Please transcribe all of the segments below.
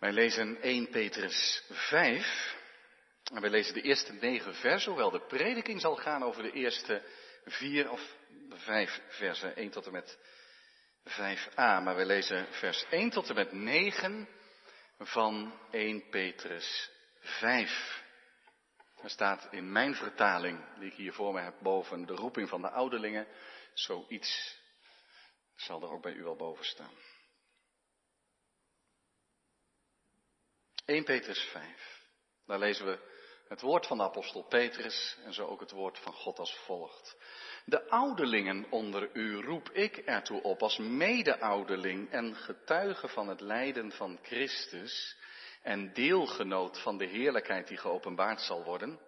Wij lezen 1 Petrus 5. En wij lezen de eerste negen versen, hoewel de prediking zal gaan over de eerste vier of vijf versen, 1 tot en met 5a. Maar wij lezen vers 1 tot en met 9 van 1 Petrus 5. Er staat in mijn vertaling, die ik hier voor me heb boven, de roeping van de ouderlingen, zoiets zal er ook bij u wel boven staan. 1 Petrus 5. Daar lezen we het woord van de apostel Petrus en zo ook het woord van God als volgt. De ouderlingen onder u roep ik ertoe op als mede-ouderling en getuige van het lijden van Christus en deelgenoot van de heerlijkheid die geopenbaard zal worden.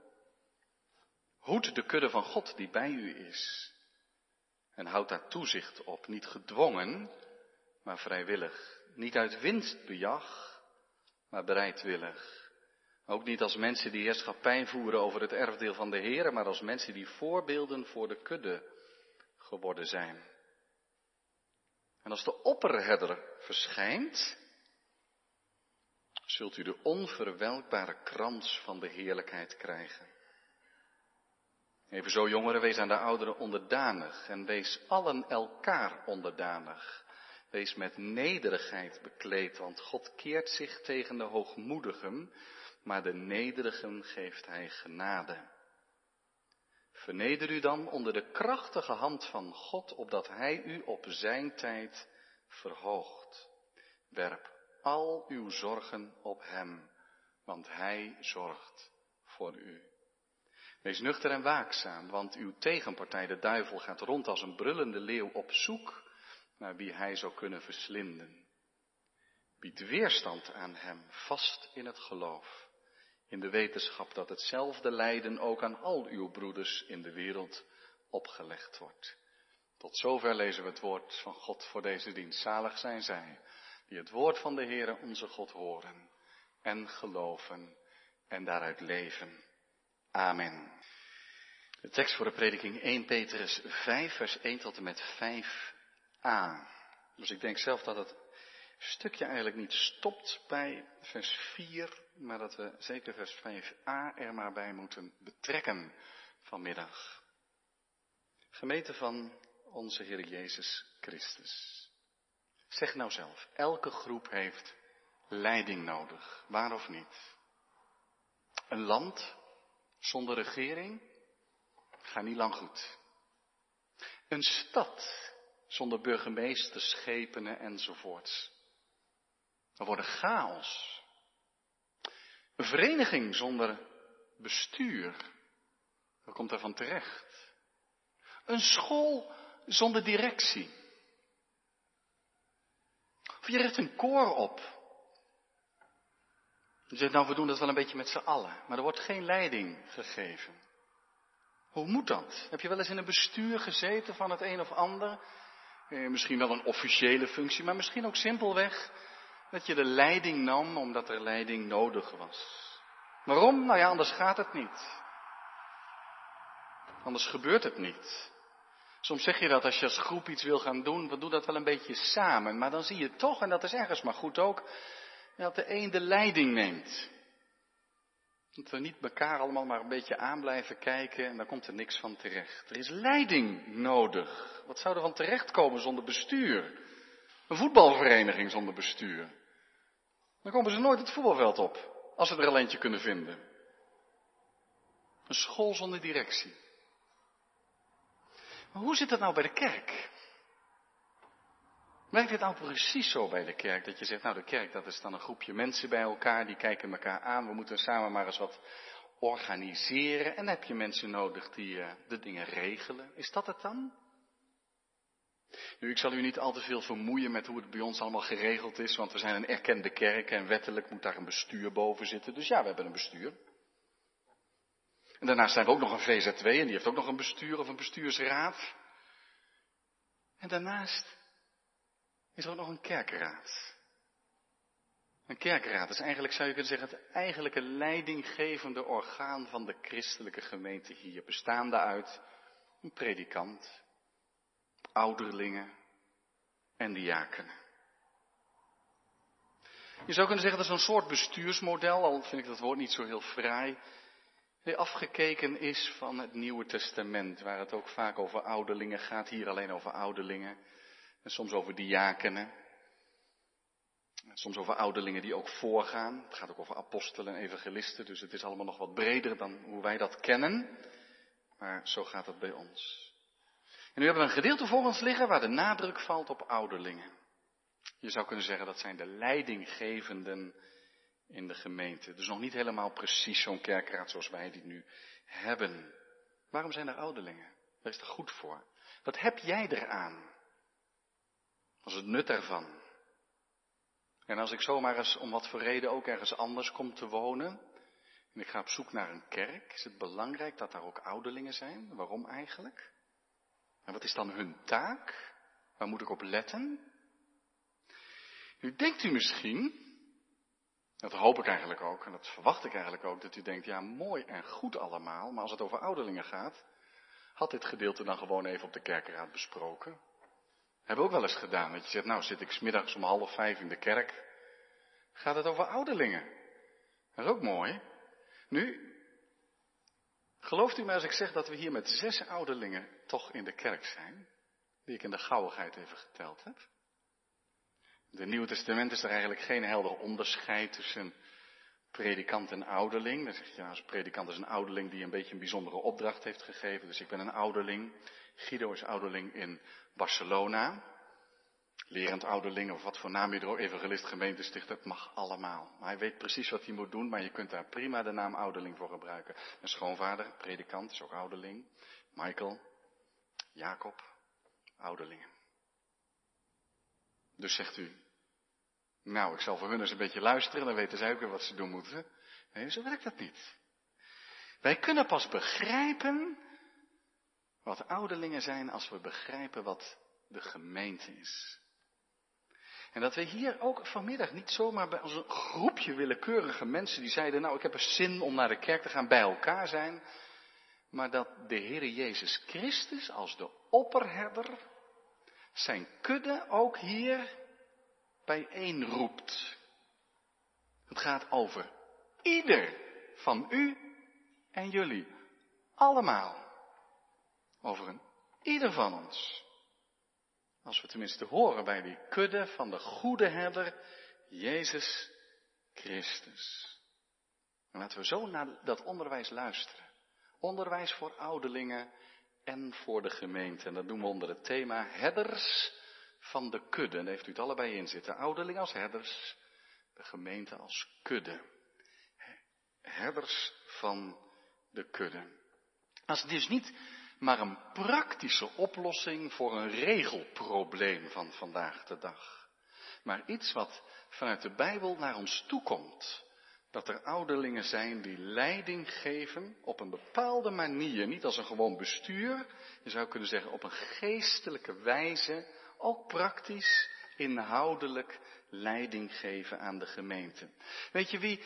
Hoed de kudde van God die bij u is en houd daar toezicht op, niet gedwongen, maar vrijwillig, niet uit winstbejag, maar bereidwillig. Ook niet als mensen die heerschappij voeren over het erfdeel van de Heer, maar als mensen die voorbeelden voor de kudde geworden zijn. En als de opperherder verschijnt, zult u de onverwelkbare krans van de heerlijkheid krijgen. Evenzo jongeren, wees aan de ouderen onderdanig en wees allen elkaar onderdanig. Wees met nederigheid bekleed, want God keert zich tegen de hoogmoedigen, maar de nederigen geeft hij genade. Verneder u dan onder de krachtige hand van God, opdat hij u op zijn tijd verhoogt. Werp al uw zorgen op hem, want hij zorgt voor u. Wees nuchter en waakzaam, want uw tegenpartij, de duivel, gaat rond als een brullende leeuw op zoek naar wie hij zou kunnen verslinden. Bied weerstand aan hem, vast in het geloof, in de wetenschap dat hetzelfde lijden ook aan al uw broeders in de wereld opgelegd wordt. Tot zover lezen we het woord van God voor deze dienst. Zalig zijn zij die het woord van de Heere onze God horen en geloven en daaruit leven. Amen. De tekst voor de prediking 1 Petrus 5 vers 1 tot en met 5a. Dus ik denk zelf dat het stukje eigenlijk niet stopt bij vers 4, maar dat we zeker vers 5a er maar bij moeten betrekken vanmiddag. Gemeente van onze Heer Jezus Christus. Zeg nou zelf, elke groep heeft leiding nodig, waar of niet. Een land zonder regering gaat niet lang goed. Een stad zonder burgemeester, schepenen enzovoorts. Er worden chaos. Een vereniging zonder bestuur. Wat komt van terecht? Een school zonder directie. Of je richt een koor op. Je zegt, nou we doen dat wel een beetje met z'n allen, maar er wordt geen leiding gegeven. Hoe moet dat? Heb je wel eens in een bestuur gezeten van het een of ander? Eh, misschien wel een officiële functie, maar misschien ook simpelweg dat je de leiding nam omdat er leiding nodig was. Waarom? Nou ja, anders gaat het niet. Anders gebeurt het niet. Soms zeg je dat als je als groep iets wil gaan doen, we doen dat wel een beetje samen. Maar dan zie je toch, en dat is ergens maar goed ook, dat de een de leiding neemt. Dat we niet elkaar allemaal maar een beetje aan blijven kijken en dan komt er niks van terecht. Er is leiding nodig. Wat zou er van terechtkomen zonder bestuur? Een voetbalvereniging zonder bestuur. Dan komen ze nooit het voetbalveld op, als ze er een eentje kunnen vinden. Een school zonder directie. Maar hoe zit dat nou bij de kerk? Werkt dit nou precies zo bij de kerk? Dat je zegt, nou de kerk dat is dan een groepje mensen bij elkaar, die kijken elkaar aan, we moeten samen maar eens wat organiseren. En dan heb je mensen nodig die uh, de dingen regelen. Is dat het dan? Nu, ik zal u niet al te veel vermoeien met hoe het bij ons allemaal geregeld is, want we zijn een erkende kerk en wettelijk moet daar een bestuur boven zitten. Dus ja, we hebben een bestuur. En daarnaast zijn we ook nog een VZW en die heeft ook nog een bestuur of een bestuursraad. En daarnaast is er ook nog een kerkraad. Een kerkraad is eigenlijk, zou je kunnen zeggen, het eigenlijke leidinggevende orgaan van de christelijke gemeente hier, bestaande uit een predikant, ouderlingen en diakenen. Je zou kunnen zeggen dat een soort bestuursmodel, al vind ik dat woord niet zo heel die afgekeken is van het Nieuwe Testament, waar het ook vaak over ouderlingen gaat, hier alleen over ouderlingen, en soms over diakenen, en soms over ouderlingen die ook voorgaan. Het gaat ook over apostelen en evangelisten, dus het is allemaal nog wat breder dan hoe wij dat kennen, maar zo gaat het bij ons. En nu hebben we een gedeelte voor ons liggen waar de nadruk valt op ouderlingen. Je zou kunnen zeggen dat zijn de leidinggevenden in de gemeente. Dus nog niet helemaal precies zo'n kerkraad zoals wij die nu hebben. Waarom zijn er ouderlingen? Daar is er goed voor. Wat heb jij eraan? Wat is het nut ervan? En als ik zomaar eens om wat voor reden ook ergens anders kom te wonen, en ik ga op zoek naar een kerk, is het belangrijk dat daar ook ouderlingen zijn? Waarom eigenlijk? En wat is dan hun taak? Waar moet ik op letten? Nu denkt u misschien, dat hoop ik eigenlijk ook, en dat verwacht ik eigenlijk ook, dat u denkt, ja mooi en goed allemaal, maar als het over ouderlingen gaat, had dit gedeelte dan gewoon even op de kerkenraad besproken. Hebben ook wel eens gedaan, dat je zegt, nou zit ik smiddags om half vijf in de kerk, gaat het over ouderlingen. Dat is ook mooi. Nu, gelooft u mij als ik zeg dat we hier met zes ouderlingen toch in de kerk zijn, die ik in de gauwigheid even geteld heb? In het Nieuwe Testament is er eigenlijk geen helder onderscheid tussen predikant en ouderling. Dan zeg je, nou, als predikant is een ouderling die een beetje een bijzondere opdracht heeft gegeven. Dus ik ben een ouderling. Guido is ouderling in Barcelona. Lerend ouderling of wat voor naam je er ook evangelist gemeente sticht, dat mag allemaal. Maar hij weet precies wat hij moet doen, maar je kunt daar prima de naam ouderling voor gebruiken. Een schoonvader, predikant, is ook ouderling. Michael, Jacob, ouderlingen. Dus zegt u, nou, ik zal voor hun eens een beetje luisteren, dan weten zij ook weer wat ze doen moeten. Nee, zo werkt dat niet. Wij kunnen pas begrijpen wat ouderlingen zijn als we begrijpen wat de gemeente is. En dat we hier ook vanmiddag niet zomaar bij als een groepje willekeurige mensen die zeiden, nou ik heb er zin om naar de kerk te gaan bij elkaar zijn, maar dat de Heer Jezus Christus als de opperherder zijn kudde ook hier bijeenroept. Het gaat over ieder van u en jullie. Allemaal. Over ieder van ons. Als we tenminste horen bij die kudde van de goede herder, Jezus Christus. En laten we zo naar dat onderwijs luisteren. Onderwijs voor ouderlingen en voor de gemeente. En dat doen we onder het thema herders van de kudde. En daar heeft u het allebei in zitten. Ouderling als herders, de gemeente als kudde. Herders van de kudde. Als het dus niet maar een praktische oplossing voor een regelprobleem van vandaag de dag. Maar iets wat vanuit de Bijbel naar ons toekomt. Dat er ouderlingen zijn die leiding geven op een bepaalde manier, niet als een gewoon bestuur, je zou kunnen zeggen op een geestelijke wijze, ook praktisch, inhoudelijk leiding geven aan de gemeente. Weet je wie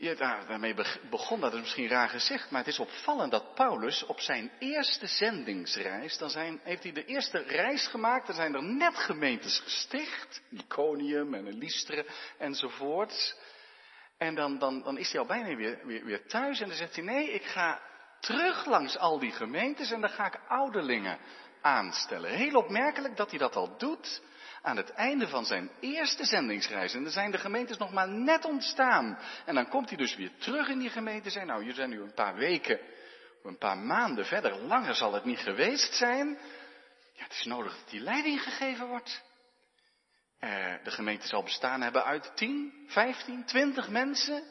ja, daarmee begon, dat is misschien raar gezegd, maar het is opvallend dat Paulus op zijn eerste zendingsreis, dan zijn, heeft hij de eerste reis gemaakt, er zijn er net gemeentes gesticht, Iconium en Lystra enzovoorts. En dan, dan, dan is hij al bijna weer, weer, weer thuis en dan zegt hij, nee, ik ga terug langs al die gemeentes en dan ga ik ouderlingen aanstellen. Heel opmerkelijk dat hij dat al doet aan het einde van zijn eerste zendingsreis. En dan zijn de gemeentes nog maar net ontstaan. En dan komt hij dus weer terug in die gemeente. Zijn, nou, jullie zijn nu een paar weken, een paar maanden verder. Langer zal het niet geweest zijn. Ja, het is nodig dat die leiding gegeven wordt. Eh, de gemeente zal bestaan hebben uit 10, 15, 20 mensen.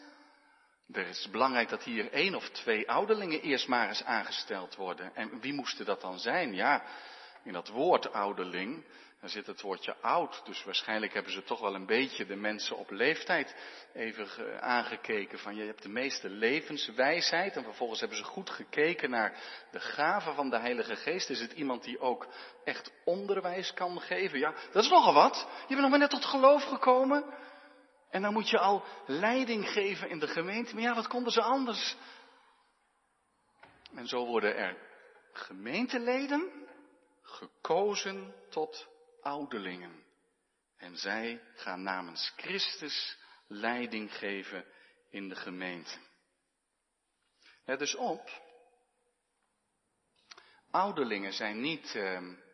Er is belangrijk dat hier één of twee ouderlingen eerst maar eens aangesteld worden. En wie moesten dat dan zijn? Ja, in dat woord ouderling, daar zit het woordje oud. Dus waarschijnlijk hebben ze toch wel een beetje de mensen op leeftijd even aangekeken van je hebt de meeste levenswijsheid. En vervolgens hebben ze goed gekeken naar de gaven van de Heilige Geest. Is het iemand die ook echt onderwijs kan geven? Ja, dat is nogal wat. Je bent nog maar net tot geloof gekomen. En dan moet je al leiding geven in de gemeente. Maar ja, wat konden ze anders? En zo worden er gemeenteleden gekozen tot ouderlingen. En zij gaan namens Christus leiding geven in de gemeente. Let dus op. Ouderlingen zijn niet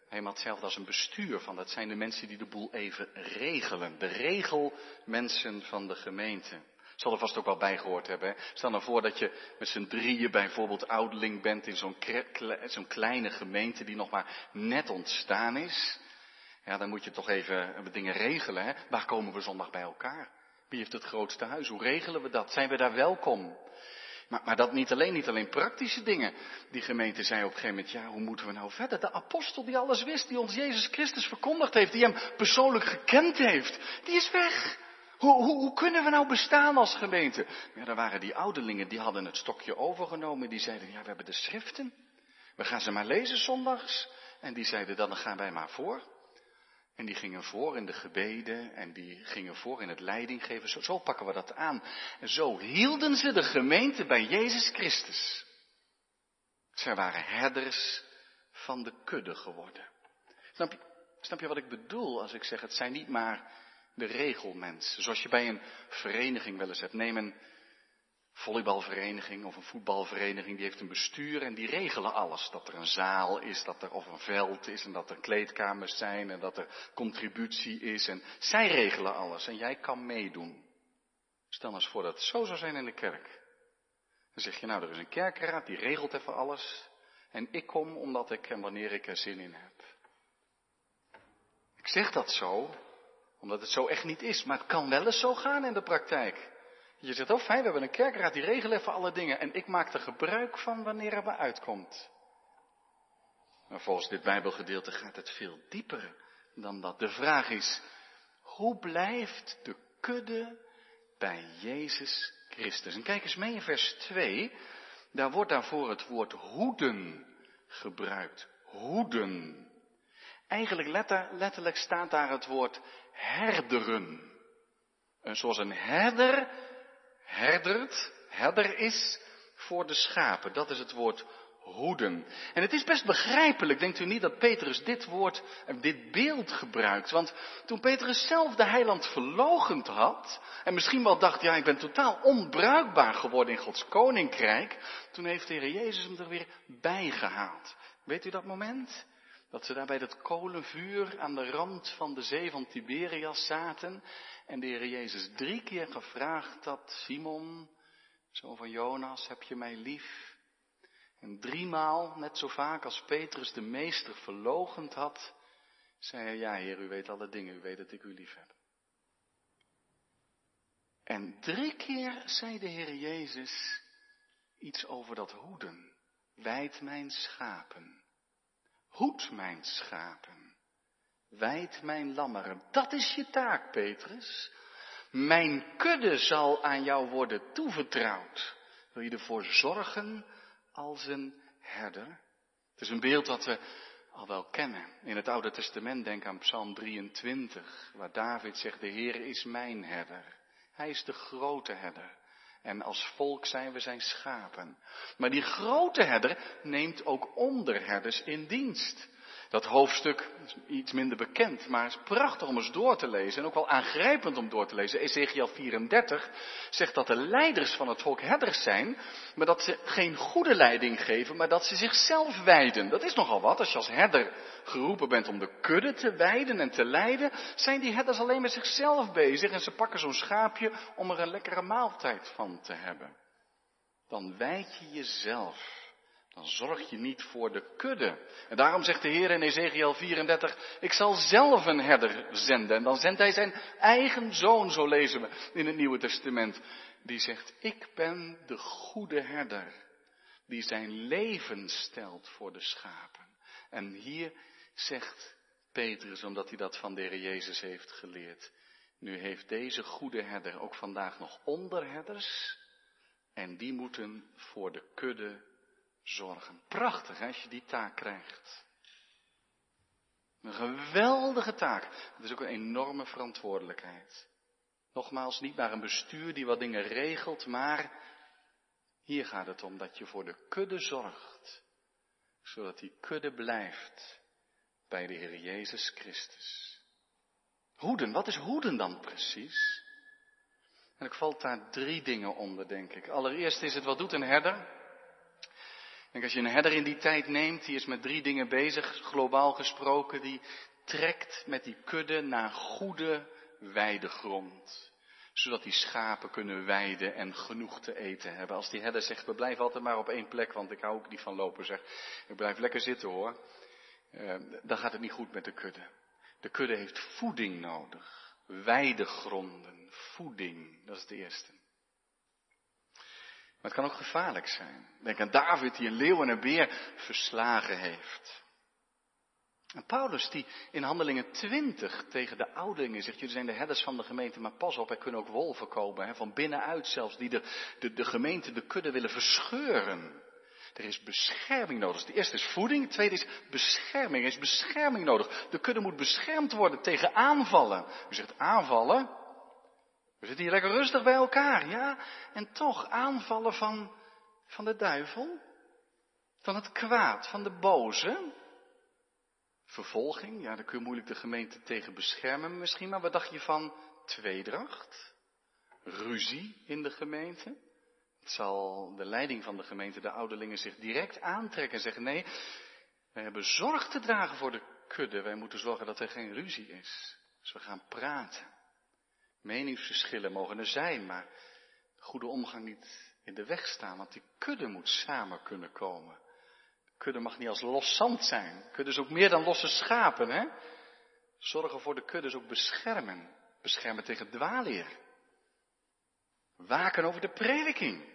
helemaal hetzelfde als een bestuur van. Dat zijn de mensen die de boel even regelen. De regelmensen van de gemeente. Zal er vast ook wel bij gehoord hebben. Hè? Stel nou voor dat je met z'n drieën bijvoorbeeld ouderling bent in zo'n kleine gemeente die nog maar net ontstaan is. Ja, dan moet je toch even dingen regelen. Hè? Waar komen we zondag bij elkaar? Wie heeft het grootste huis? Hoe regelen we dat? Zijn we daar welkom? Maar, maar, dat niet alleen, niet alleen praktische dingen. Die gemeente zei op een gegeven moment, ja, hoe moeten we nou verder? De apostel die alles wist, die ons Jezus Christus verkondigd heeft, die hem persoonlijk gekend heeft, die is weg. Hoe, hoe, hoe kunnen we nou bestaan als gemeente? Ja, daar waren die ouderlingen, die hadden het stokje overgenomen, die zeiden, ja, we hebben de schriften. We gaan ze maar lezen zondags. En die zeiden, dan gaan wij maar voor. En die gingen voor in de gebeden en die gingen voor in het leiding geven. Zo, zo, pakken we dat aan. En zo hielden ze de gemeente bij Jezus Christus. Zij waren herders van de kudde geworden. Snap je, snap je wat ik bedoel als ik zeg, het zijn niet maar de regelmensen. Zoals je bij een vereniging wel eens hebt. Neem volleybalvereniging of een voetbalvereniging, die heeft een bestuur en die regelen alles. Dat er een zaal is, dat er of een veld is en dat er kleedkamers zijn en dat er contributie is. En zij regelen alles en jij kan meedoen. Stel eens voor dat het zo zou zijn in de kerk. Dan zeg je nou, er is een kerkraad, die regelt even alles. En ik kom omdat ik en wanneer ik er zin in heb. Ik zeg dat zo, omdat het zo echt niet is, maar het kan wel eens zo gaan in de praktijk. Je zegt, oh fijn, we hebben een kerkraad, die regelt even alle dingen. En ik maak er gebruik van wanneer er uitkomt. Maar volgens dit Bijbelgedeelte gaat het veel dieper dan dat. De vraag is, hoe blijft de kudde bij Jezus Christus? En kijk eens mee in vers 2. Daar wordt daarvoor het woord hoeden gebruikt. Hoeden. Eigenlijk letterlijk staat daar het woord herderen. Zoals een herder herdert, herder is voor de schapen. Dat is het woord hoeden. En het is best begrijpelijk, denkt u niet, dat Petrus dit woord, dit beeld gebruikt. Want toen Petrus zelf de heiland verlogend had, en misschien wel dacht, ja, ik ben totaal onbruikbaar geworden in Gods koninkrijk, toen heeft de Heer Jezus hem er weer bijgehaald. Weet u dat moment? Dat ze daar bij dat kolenvuur aan de rand van de zee van Tiberias zaten en de Heer Jezus drie keer gevraagd had, Simon, zoon van Jonas, heb je mij lief? En driemaal, net zo vaak als Petrus de meester verlogend had, zei hij, ja Heer, u weet alle dingen, u weet dat ik u lief heb. En drie keer zei de Heer Jezus iets over dat hoeden. Wijd mijn schapen. Hoed mijn schapen. Wijd mijn lammeren. Dat is je taak, Petrus. Mijn kudde zal aan jou worden toevertrouwd. Wil je ervoor zorgen als een herder? Het is een beeld dat we al wel kennen. In het Oude Testament denk aan Psalm 23, waar David zegt, de Heer is mijn herder. Hij is de grote herder. En als volk zijn we zijn schapen. Maar die grote herder neemt ook onderherders in dienst. Dat hoofdstuk is iets minder bekend, maar is prachtig om eens door te lezen en ook wel aangrijpend om door te lezen. Ezekiel 34 zegt dat de leiders van het volk herders zijn, maar dat ze geen goede leiding geven, maar dat ze zichzelf wijden. Dat is nogal wat. Als je als herder geroepen bent om de kudde te wijden en te leiden, zijn die herders alleen met zichzelf bezig en ze pakken zo'n schaapje om er een lekkere maaltijd van te hebben. Dan wijd je jezelf. Dan zorg je niet voor de kudde. En daarom zegt de Heer in Ezekiel 34, ik zal zelf een herder zenden. En dan zendt hij zijn eigen zoon, zo lezen we in het Nieuwe Testament. Die zegt, ik ben de goede herder. Die zijn leven stelt voor de schapen. En hier zegt Petrus, omdat hij dat van de Heer Jezus heeft geleerd. Nu heeft deze goede herder ook vandaag nog onderherders. En die moeten voor de kudde zorgen. Prachtig als je die taak krijgt. Een geweldige taak. Het is ook een enorme verantwoordelijkheid. Nogmaals, niet maar een bestuur die wat dingen regelt, maar hier gaat het om dat je voor de kudde zorgt, zodat die kudde blijft bij de Heer Jezus Christus. Hoeden, wat is hoeden dan precies? En ik valt daar drie dingen onder, denk ik. Allereerst is het, wat doet een herder? Denk als je een herder in die tijd neemt, die is met drie dingen bezig, globaal gesproken, die trekt met die kudde naar goede weidegrond. Zodat die schapen kunnen weiden en genoeg te eten hebben. Als die herder zegt, we blijven altijd maar op één plek, want ik hou ook niet van lopen, zeg. Ik blijf lekker zitten hoor. Uh, dan gaat het niet goed met de kudde. De kudde heeft voeding nodig. Weidegronden, voeding, dat is het eerste. Maar het kan ook gevaarlijk zijn. Denk aan David die een leeuw en een beer verslagen heeft. En Paulus die in handelingen 20 tegen de ouderlingen zegt, jullie zijn de herders van de gemeente, maar pas op, er kunnen ook wolven komen, hè, van binnenuit zelfs, die de, de, de gemeente, de kudde willen verscheuren. Er is bescherming nodig. De eerste is voeding, het tweede is bescherming. Er is bescherming nodig. De kudde moet beschermd worden tegen aanvallen. U zegt aanvallen? We zitten hier lekker rustig bij elkaar, ja? En toch aanvallen van, van de duivel, van het kwaad, van de boze. Vervolging, ja, daar kun je moeilijk de gemeente tegen beschermen misschien, maar wat dacht je van tweedracht? Ruzie in de gemeente? Het zal de leiding van de gemeente, de ouderlingen, zich direct aantrekken en zeggen, nee, wij hebben zorg te dragen voor de kudde, wij moeten zorgen dat er geen ruzie is. Dus we gaan praten. Meningsverschillen mogen er zijn, maar de goede omgang niet in de weg staan, want die kudde moet samen kunnen komen. De kudde mag niet als los zand zijn. Kudde is ook meer dan losse schapen, hè? Zorgen voor de kudde is ook beschermen. Beschermen tegen dwaalleer. Waken over de prediking.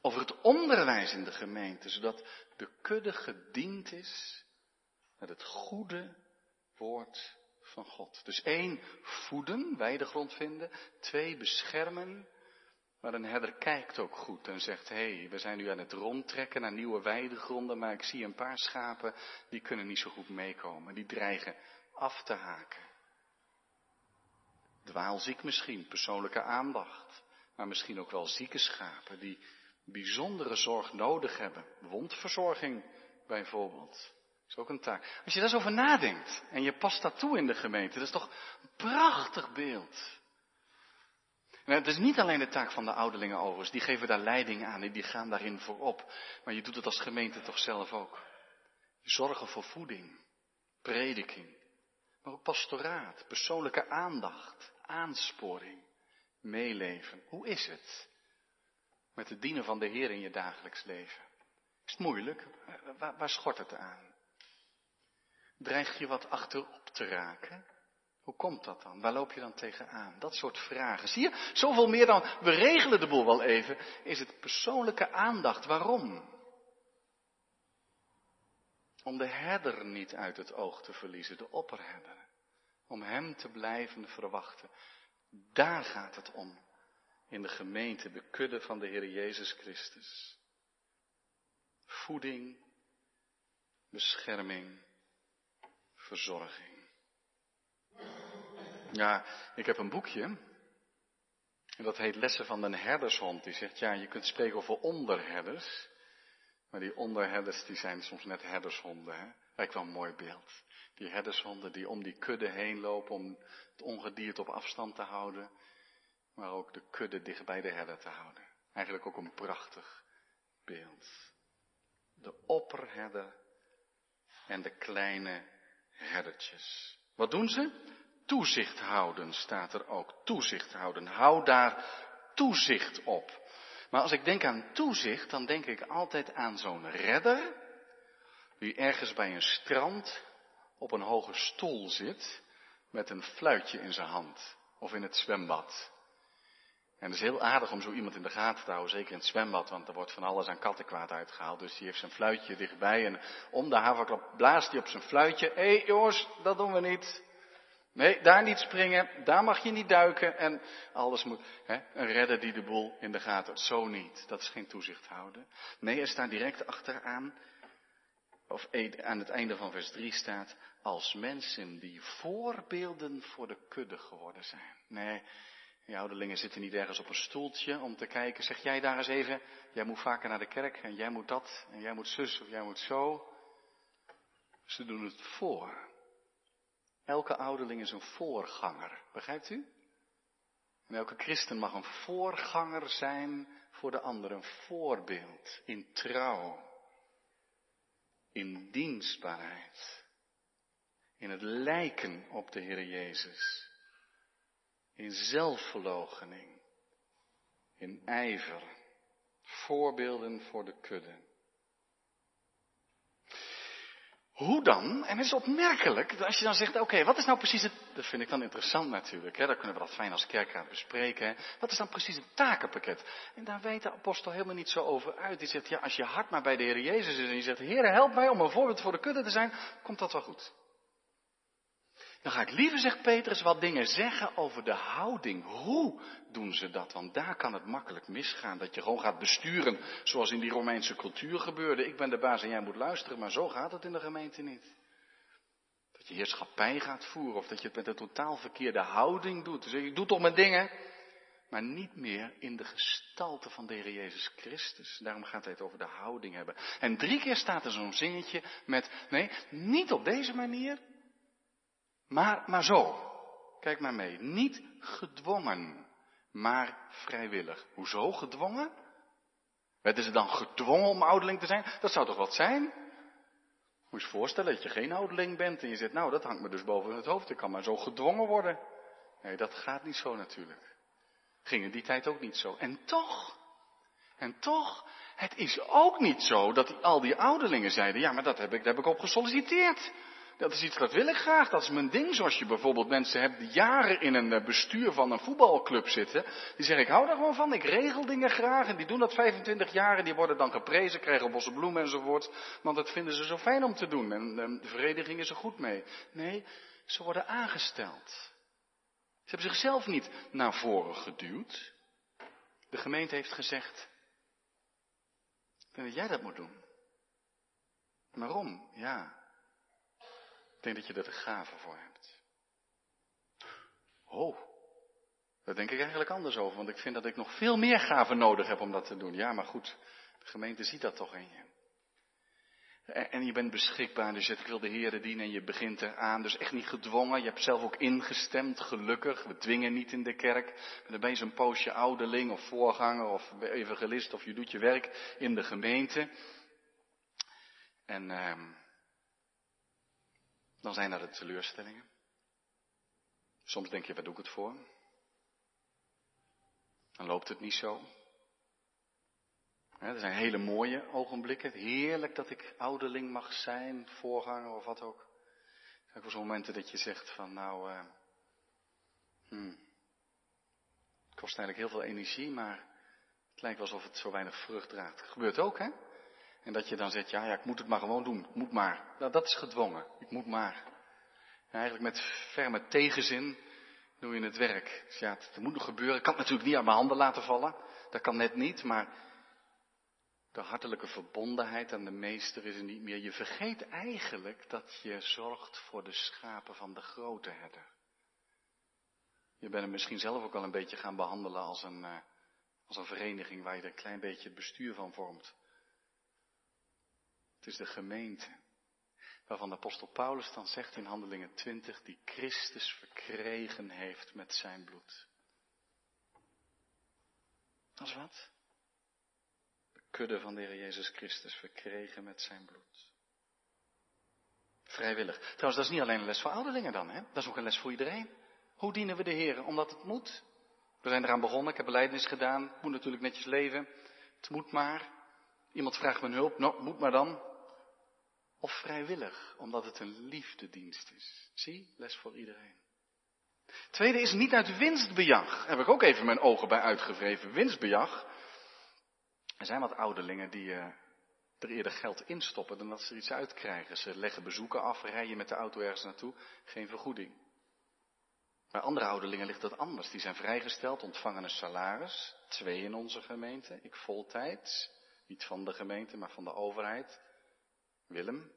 Over het onderwijs in de gemeente, zodat de kudde gediend is met het goede woord van God. Dus één, voeden, weidegrond vinden. Twee, beschermen. Maar een herder kijkt ook goed en zegt, hé, hey, we zijn nu aan het rondtrekken naar nieuwe weidegronden, maar ik zie een paar schapen, die kunnen niet zo goed meekomen. Die dreigen af te haken. Dwaalziek misschien, persoonlijke aandacht. Maar misschien ook wel zieke schapen die bijzondere zorg nodig hebben. Wondverzorging bijvoorbeeld is ook een taak. Als je daar eens over nadenkt en je past dat toe in de gemeente, dat is toch een prachtig beeld. Het is niet alleen de taak van de ouderlingen overigens, die geven daar leiding aan en die gaan daarin voorop. Maar je doet het als gemeente toch zelf ook. Zorgen voor voeding, prediking, maar ook pastoraat, persoonlijke aandacht, aansporing, meeleven. Hoe is het met het dienen van de Heer in je dagelijks leven? Is het moeilijk? Waar schort het aan? Dreig je wat achterop te raken? Hoe komt dat dan? Waar loop je dan tegenaan? Dat soort vragen. Zie je, zoveel meer dan we regelen de boel wel even, is het persoonlijke aandacht. Waarom? Om de herder niet uit het oog te verliezen, de opperherder. Om hem te blijven verwachten. Daar gaat het om. In de gemeente, de kudde van de Heer Jezus Christus. Voeding, bescherming verzorging. Ja, ik heb een boekje. En dat heet Lessen van een herdershond. Die zegt, ja, je kunt spreken over onderherders. Maar die onderherders, die zijn soms net herdershonden. Hè? Lijkt wel een mooi beeld. Die herdershonden die om die kudde heen lopen om het ongedierte op afstand te houden. Maar ook de kudde dicht bij de herder te houden. Eigenlijk ook een prachtig beeld. De opperherder en de kleine herdertjes. Wat doen ze? Toezicht houden staat er ook. Toezicht houden. Hou daar toezicht op. Maar als ik denk aan toezicht, dan denk ik altijd aan zo'n redder. Die ergens bij een strand op een hoge stoel zit. Met een fluitje in zijn hand. Of in het zwembad. En het is heel aardig om zo iemand in de gaten te houden, zeker in het zwembad, want er wordt van alles aan kattenkwaad uitgehaald. Dus die heeft zijn fluitje dichtbij en om de haverklap blaast hij op zijn fluitje. Hé hey, jongens, dat doen we niet. Nee, daar niet springen, daar mag je niet duiken en alles moet. Hè, een redder die de boel in de gaten houdt. Zo niet, dat is geen toezicht houden. Nee, er staat direct achteraan, of aan het einde van vers 3 staat, als mensen die voorbeelden voor de kudde geworden zijn. Nee, die ouderlingen zitten niet ergens op een stoeltje om te kijken. Zeg jij daar eens even, jij moet vaker naar de kerk en jij moet dat en jij moet zus of jij moet zo. Ze doen het voor. Elke ouderling is een voorganger, begrijpt u? En elke christen mag een voorganger zijn voor de ander, een voorbeeld in trouw, in dienstbaarheid, in het lijken op de Heer Jezus, in zelfverloochening, in ijver, voorbeelden voor de kudde. Hoe dan? En het is opmerkelijk, als je dan zegt, oké, wat is nou precies het, dat vind ik dan interessant natuurlijk, hè, daar kunnen we dat fijn als kerkraad bespreken, wat is dan precies het takenpakket? En daar weet de apostel helemaal niet zo over uit. Die zegt, ja, als je hart maar bij de Heer Jezus is en je zegt, Heer, help mij om een voorbeeld voor de kudde te zijn, komt dat wel goed. Dan ga ik liever, zegt Petrus, wat dingen zeggen over de houding. Hoe doen ze dat? Want daar kan het makkelijk misgaan. Dat je gewoon gaat besturen zoals in die Romeinse cultuur gebeurde. Ik ben de baas en jij moet luisteren, maar zo gaat het in de gemeente niet. Dat je heerschappij gaat voeren of dat je het met een totaal verkeerde houding doet. Dus ik doe toch mijn dingen, maar niet meer in de gestalte van de Heer Jezus Christus. Daarom gaat hij het over de houding hebben. En drie keer staat er zo'n zinnetje met, nee, niet op deze manier, maar, maar zo. Kijk maar mee. Niet gedwongen, maar vrijwillig. Hoezo gedwongen? Werden ze dan gedwongen om ouderling te zijn? Dat zou toch wat zijn? Moet je voorstellen dat je geen ouderling bent en je zegt, nou dat hangt me dus boven het hoofd, ik kan maar zo gedwongen worden. Nee, dat gaat niet zo natuurlijk. Ging in die tijd ook niet zo. En toch, en toch, het is ook niet zo dat die, al die ouderlingen zeiden, ja maar dat heb ik, daar heb ik op gesolliciteerd. Dat is iets dat wil ik graag. Dat is mijn ding. Zoals je bijvoorbeeld mensen hebt die jaren in een eh, bestuur van een voetbalclub zitten. Die zeggen, ik hou daar gewoon van. Ik regel dingen graag. En die doen dat 25 jaar. En die worden dan geprezen, krijgen bosse bloemen enzovoort. Want dat vinden ze zo fijn om te doen. En ehm, de vereniging is er goed mee. Nee, ze worden aangesteld. Ze hebben zichzelf niet naar voren geduwd. De gemeente heeft gezegd, ik dat jij dat moet doen. Waarom? Ja, ik denk dat je er de gave voor hebt. Oh, daar denk ik eigenlijk anders over, want ik vind dat ik nog veel meer gaven nodig heb om dat te doen. Ja, maar goed, de gemeente ziet dat toch in je. En je bent beschikbaar, dus je zegt ik wil de Heer dienen en je begint eraan. Dus echt niet gedwongen, je hebt zelf ook ingestemd, gelukkig. We dwingen niet in de kerk. Maar dan ben je zo'n poosje ouderling of voorganger of evangelist of je doet je werk in de gemeente. En... Uh, dan zijn er de teleurstellingen. Soms denk je, waar doe ik het voor? Dan loopt het niet zo. er zijn hele mooie ogenblikken. Heerlijk dat ik ouderling mag zijn, voorganger of wat ook. Er zijn ook zo'n momenten dat je zegt van nou, uh, het kost eigenlijk heel veel energie, maar het lijkt wel alsof het zo weinig vrucht draagt. Gebeurt ook, hè? En dat je dan zegt, ja, ja, ik moet het maar gewoon doen. Ik moet maar. Nou, dat is gedwongen. Ik moet maar. En eigenlijk met ferme tegenzin doe je het werk. Dus ja, het, moet nog gebeuren. Ik kan het natuurlijk niet aan mijn handen laten vallen. Dat kan net niet, maar de hartelijke verbondenheid aan de meester is er niet meer. Je vergeet eigenlijk dat je zorgt voor de schapen van de grote herder. Je bent hem misschien zelf ook al een beetje gaan behandelen als een, uh, als een vereniging waar je er een klein beetje het bestuur van vormt. Is de gemeente. Waarvan de apostel Paulus dan zegt in Handelingen 20, die Christus verkregen heeft met zijn bloed. Dat is wat? De kudde van de Heer Jezus Christus verkregen met zijn bloed. Vrijwillig. Trouwens, dat is niet alleen een les voor ouderlingen dan, hè? Dat is ook een les voor iedereen. Hoe dienen we de Heer? Omdat het moet. We zijn eraan begonnen, ik heb beleidnis gedaan, ik moet natuurlijk netjes leven. Het moet maar. Iemand vraagt me hulp, nou, moet maar dan. Of vrijwillig, omdat het een liefdedienst is. Zie, les voor iedereen. Tweede is niet uit winstbejag. Daar heb ik ook even mijn ogen bij uitgevreven. Winstbejag. Er zijn wat ouderlingen die uh, er eerder geld instoppen dan dat ze er iets uitkrijgen. Ze leggen bezoeken af, rijden met de auto ergens naartoe, geen vergoeding. Bij andere ouderlingen ligt dat anders. Die zijn vrijgesteld, ontvangen een salaris. Twee in onze gemeente. Ik voltijds. Niet van de gemeente, maar van de overheid. Willem,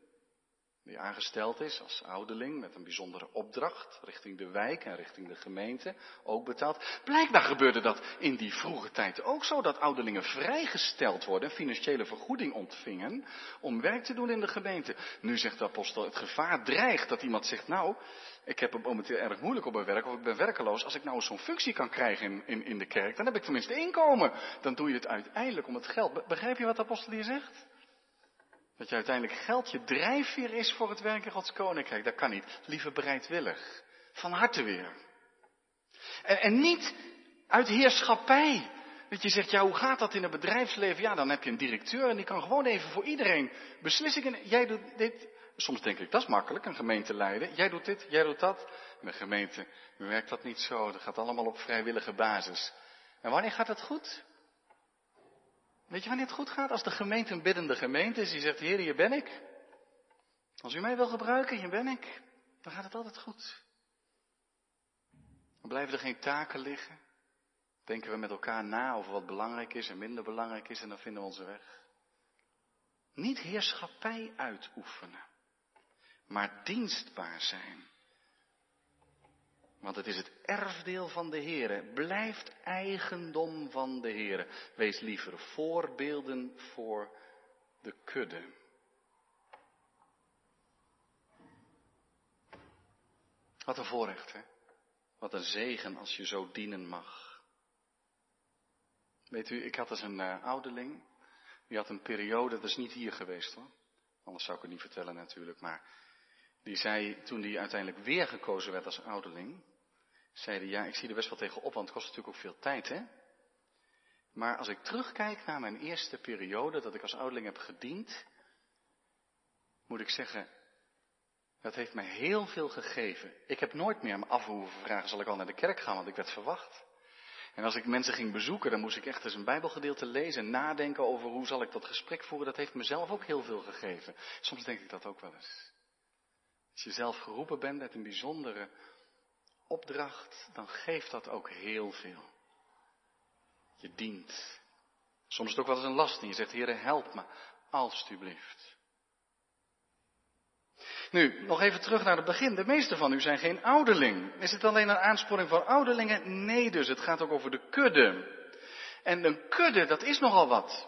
die aangesteld is als ouderling met een bijzondere opdracht richting de wijk en richting de gemeente, ook betaald. Blijkbaar gebeurde dat in die vroege tijd ook zo, dat ouderlingen vrijgesteld worden, financiële vergoeding ontvingen om werk te doen in de gemeente. Nu zegt de apostel, het gevaar dreigt dat iemand zegt, nou, ik heb het momenteel erg moeilijk op mijn werk of ik ben werkeloos. Als ik nou zo'n functie kan krijgen in, in, in de kerk, dan heb ik tenminste inkomen. Dan doe je het uiteindelijk om het geld. Begrijp je wat de apostel hier zegt? Dat je uiteindelijk geld je drijfveer is voor het werk in Gods koninkrijk. Dat kan niet. Liever bereidwillig. Van harte weer. En, en niet uit heerschappij. Dat je zegt, ja, hoe gaat dat in het bedrijfsleven? Ja, dan heb je een directeur en die kan gewoon even voor iedereen beslissingen. Jij doet dit. Soms denk ik, dat is makkelijk, een gemeente leiden. Jij doet dit, jij doet dat. In de gemeente werkt dat niet zo. Dat gaat allemaal op vrijwillige basis. En wanneer gaat het goed? Weet je wanneer het goed gaat? Als de gemeente een biddende gemeente is, die zegt, Heer, hier ben ik. Als u mij wil gebruiken, hier ben ik. Dan gaat het altijd goed. Dan blijven er geen taken liggen. Denken we met elkaar na over wat belangrijk is en minder belangrijk is en dan vinden we onze weg. Niet heerschappij uitoefenen, maar dienstbaar zijn. Want het is het erfdeel van de Heere. Blijft eigendom van de Heere. Wees liever voorbeelden voor de kudde. Wat een voorrecht, hè? Wat een zegen als je zo dienen mag. Weet u, ik had eens een uh, ouderling. Die had een periode, dat is niet hier geweest hoor. Anders zou ik het niet vertellen natuurlijk. Maar die zei, toen die uiteindelijk weer gekozen werd als ouderling zeiden, ja, ik zie er best wel tegen op, want het kost natuurlijk ook veel tijd, hè? Maar als ik terugkijk naar mijn eerste periode dat ik als ouderling heb gediend, moet ik zeggen, dat heeft mij heel veel gegeven. Ik heb nooit meer me af hoeven vragen, zal ik al naar de kerk gaan, want ik werd verwacht. En als ik mensen ging bezoeken, dan moest ik echt eens een bijbelgedeelte lezen en nadenken over hoe zal ik dat gesprek voeren. Dat heeft mezelf ook heel veel gegeven. Soms denk ik dat ook wel eens. Als je zelf geroepen bent met een bijzondere opdracht, dan geeft dat ook heel veel. Je dient. Soms is het ook wel eens een last en je zegt, Heer, help me, alstublieft. Nu, nog even terug naar het begin. De meeste van u zijn geen ouderling. Is het alleen een aansporing voor ouderlingen? Nee dus, het gaat ook over de kudde. En een kudde, dat is nogal wat.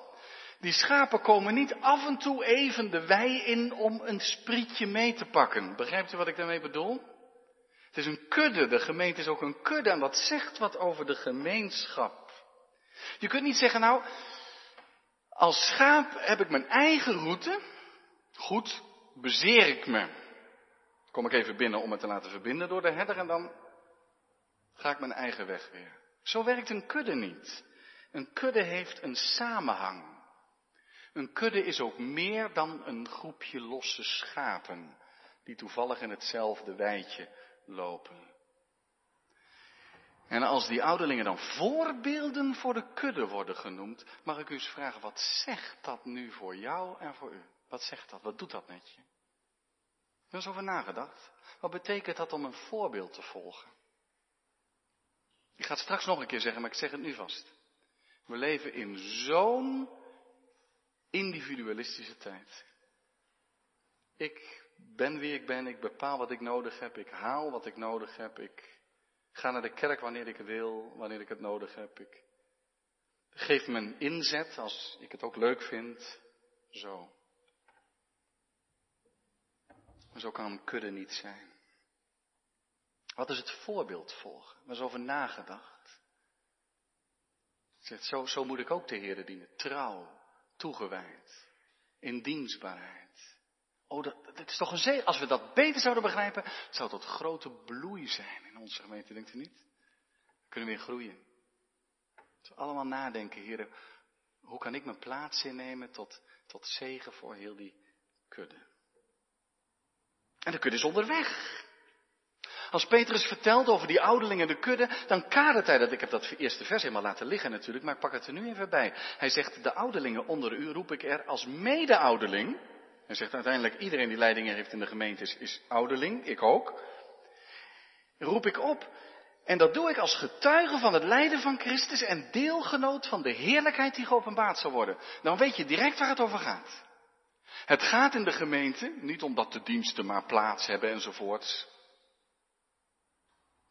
Die schapen komen niet af en toe even de wei in om een sprietje mee te pakken. Begrijpt u wat ik daarmee bedoel? Het is een kudde, de gemeente is ook een kudde en dat zegt wat over de gemeenschap. Je kunt niet zeggen, nou, als schaap heb ik mijn eigen route, goed, bezeer ik me. Kom ik even binnen om me te laten verbinden door de herder en dan ga ik mijn eigen weg weer. Zo werkt een kudde niet. Een kudde heeft een samenhang. Een kudde is ook meer dan een groepje losse schapen die toevallig in hetzelfde weidje lopen. En als die ouderlingen dan voorbeelden voor de kudde worden genoemd, mag ik u eens vragen, wat zegt dat nu voor jou en voor u? Wat zegt dat? Wat doet dat met je? Je eens over nagedacht? Wat betekent dat om een voorbeeld te volgen? Ik ga het straks nog een keer zeggen, maar ik zeg het nu vast. We leven in zo'n individualistische tijd. Ik ben wie ik ben, ik bepaal wat ik nodig heb, ik haal wat ik nodig heb, ik ga naar de kerk wanneer ik wil, wanneer ik het nodig heb. Ik geef mijn inzet als ik het ook leuk vind, zo. Zo kan een kudde niet zijn. Wat is het voorbeeld volgen? Er is over nagedacht. Zegt, zo, zo moet ik ook de Heer dienen. Trouw, toegewijd, in dienstbaarheid. Oh, dat, dat is toch een. Als we dat beter zouden begrijpen, zou tot grote bloei zijn in onze gemeente, denkt u niet? Kunnen we weer groeien. we allemaal nadenken, heren, hoe kan ik mijn plaats innemen tot, tot zegen voor heel die kudde? En de kudde is onderweg. Als Petrus vertelt over die ouderlingen en de kudde, dan kadert hij dat. Ik heb dat eerste vers helemaal laten liggen natuurlijk, maar ik pak het er nu even bij. Hij zegt, de ouderlingen onder u roep ik er als mede-ouderling en zegt uiteindelijk, iedereen die leidingen heeft in de gemeente is, ouderling, ik ook. Roep ik op. En dat doe ik als getuige van het lijden van Christus en deelgenoot van de heerlijkheid die geopenbaard zal worden. Dan weet je direct waar het over gaat. Het gaat in de gemeente niet omdat de diensten maar plaats hebben enzovoorts.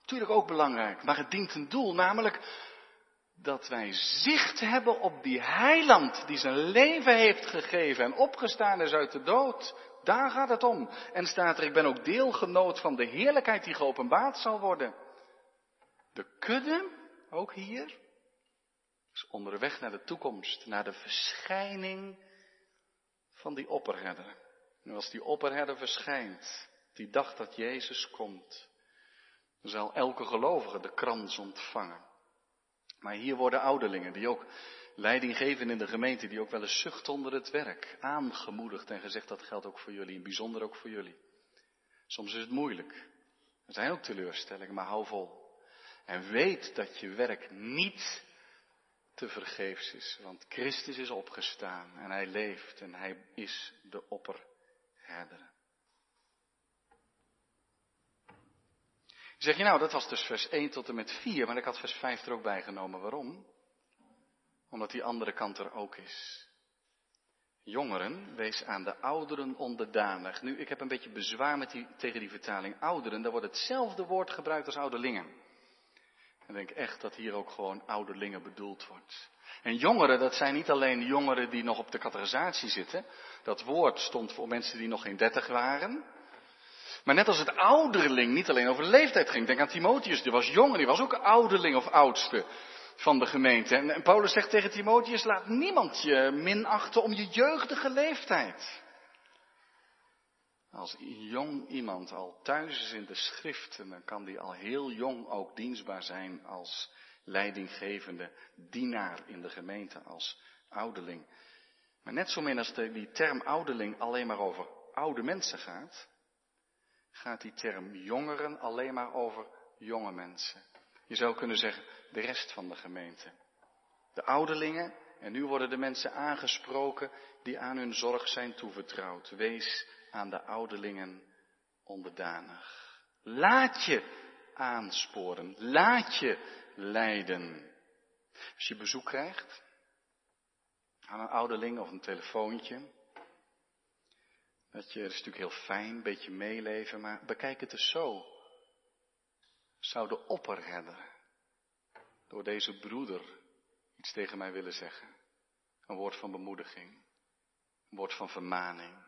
Natuurlijk ook belangrijk, maar het dient een doel, namelijk dat wij zicht hebben op die heiland die zijn leven heeft gegeven en opgestaan is uit de dood. Daar gaat het om. En staat er, ik ben ook deelgenoot van de heerlijkheid die geopenbaard zal worden. De kudde, ook hier, is onderweg naar de toekomst, naar de verschijning van die opperherder. En als die opperherder verschijnt, die dag dat Jezus komt, zal elke gelovige de krans ontvangen. Maar hier worden ouderlingen die ook leiding geven in de gemeente, die ook wel eens zucht onder het werk, aangemoedigd en gezegd dat geldt ook voor jullie, en bijzonder ook voor jullie. Soms is het moeilijk. Er zijn ook teleurstellingen, maar hou vol. En weet dat je werk niet te vergeefs is, want Christus is opgestaan en hij leeft en hij is de opperherder. Zeg je nou, dat was dus vers 1 tot en met 4, maar ik had vers 5 er ook bij genomen. Waarom? Omdat die andere kant er ook is. Jongeren, wees aan de ouderen onderdanig. Nu, ik heb een beetje bezwaar met die, tegen die vertaling ouderen. Daar wordt hetzelfde woord gebruikt als ouderlingen. Ik denk echt dat hier ook gewoon ouderlingen bedoeld wordt. En jongeren, dat zijn niet alleen jongeren die nog op de categorisatie zitten. Dat woord stond voor mensen die nog geen dertig waren. Maar net als het ouderling niet alleen over leeftijd ging. Denk aan Timotheus, die was jong en die was ook ouderling of oudste van de gemeente. En, Paulus zegt tegen Timotheus, laat niemand je minachten om je jeugdige leeftijd. Als jong iemand al thuis is in de schriften, dan kan die al heel jong ook dienstbaar zijn als leidinggevende dienaar in de gemeente, als ouderling. Maar net zo min als die term ouderling alleen maar over oude mensen gaat, gaat die term jongeren alleen maar over jonge mensen. Je zou kunnen zeggen de rest van de gemeente. De ouderlingen, en nu worden de mensen aangesproken die aan hun zorg zijn toevertrouwd. Wees aan de ouderlingen onderdanig. Laat je aansporen, laat je leiden. Als je bezoek krijgt aan een ouderling of een telefoontje, dat je, dat is natuurlijk heel fijn, een beetje meeleven, maar bekijk het eens zo. Zou de opperherder door deze broeder iets tegen mij willen zeggen? Een woord van bemoediging, een woord van vermaning,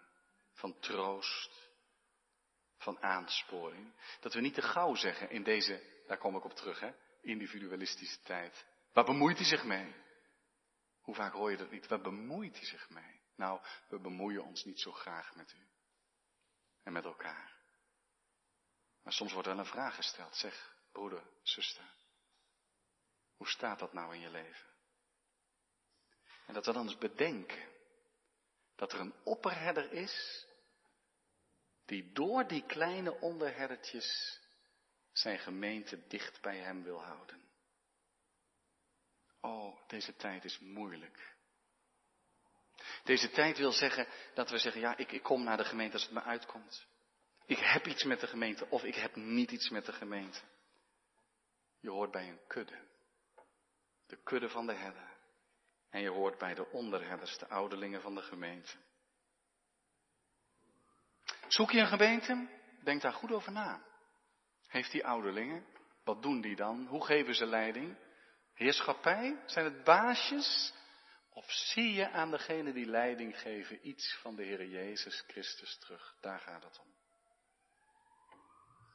van troost, van aansporing. Dat we niet te gauw zeggen in deze, daar kom ik op terug, hè, individualistische tijd. Waar bemoeit hij zich mee? Hoe vaak hoor je dat niet? Waar bemoeit hij zich mee? Nou, we bemoeien ons niet zo graag met u en met elkaar. Maar soms wordt er een vraag gesteld. Zeg, broeder, zuster, hoe staat dat nou in je leven? En dat we dan eens bedenken dat er een opperherder is die door die kleine onderherdertjes zijn gemeente dicht bij hem wil houden. Oh, deze tijd is moeilijk. Deze tijd wil zeggen dat we zeggen, ja, ik, ik kom naar de gemeente als het me uitkomt. Ik heb iets met de gemeente of ik heb niet iets met de gemeente. Je hoort bij een kudde. De kudde van de herder. En je hoort bij de onderherders, de ouderlingen van de gemeente. Zoek je een gemeente? Denk daar goed over na. Heeft die ouderlingen? Wat doen die dan? Hoe geven ze leiding? Heerschappij? Zijn het baasjes? Of zie je aan degene die leiding geven iets van de Heer Jezus Christus terug? Daar gaat het om.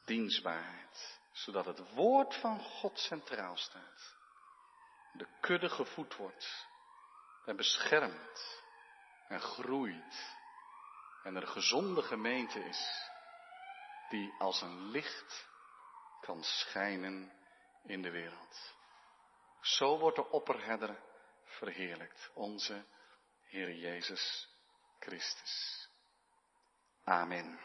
Dienstbaarheid, zodat het woord van God centraal staat. De kudde gevoed wordt en beschermd en groeit. En er een gezonde gemeente is die als een licht kan schijnen in de wereld. Zo wordt de opperherder verheerlijkt. Onze Heer Jezus Christus. Amen.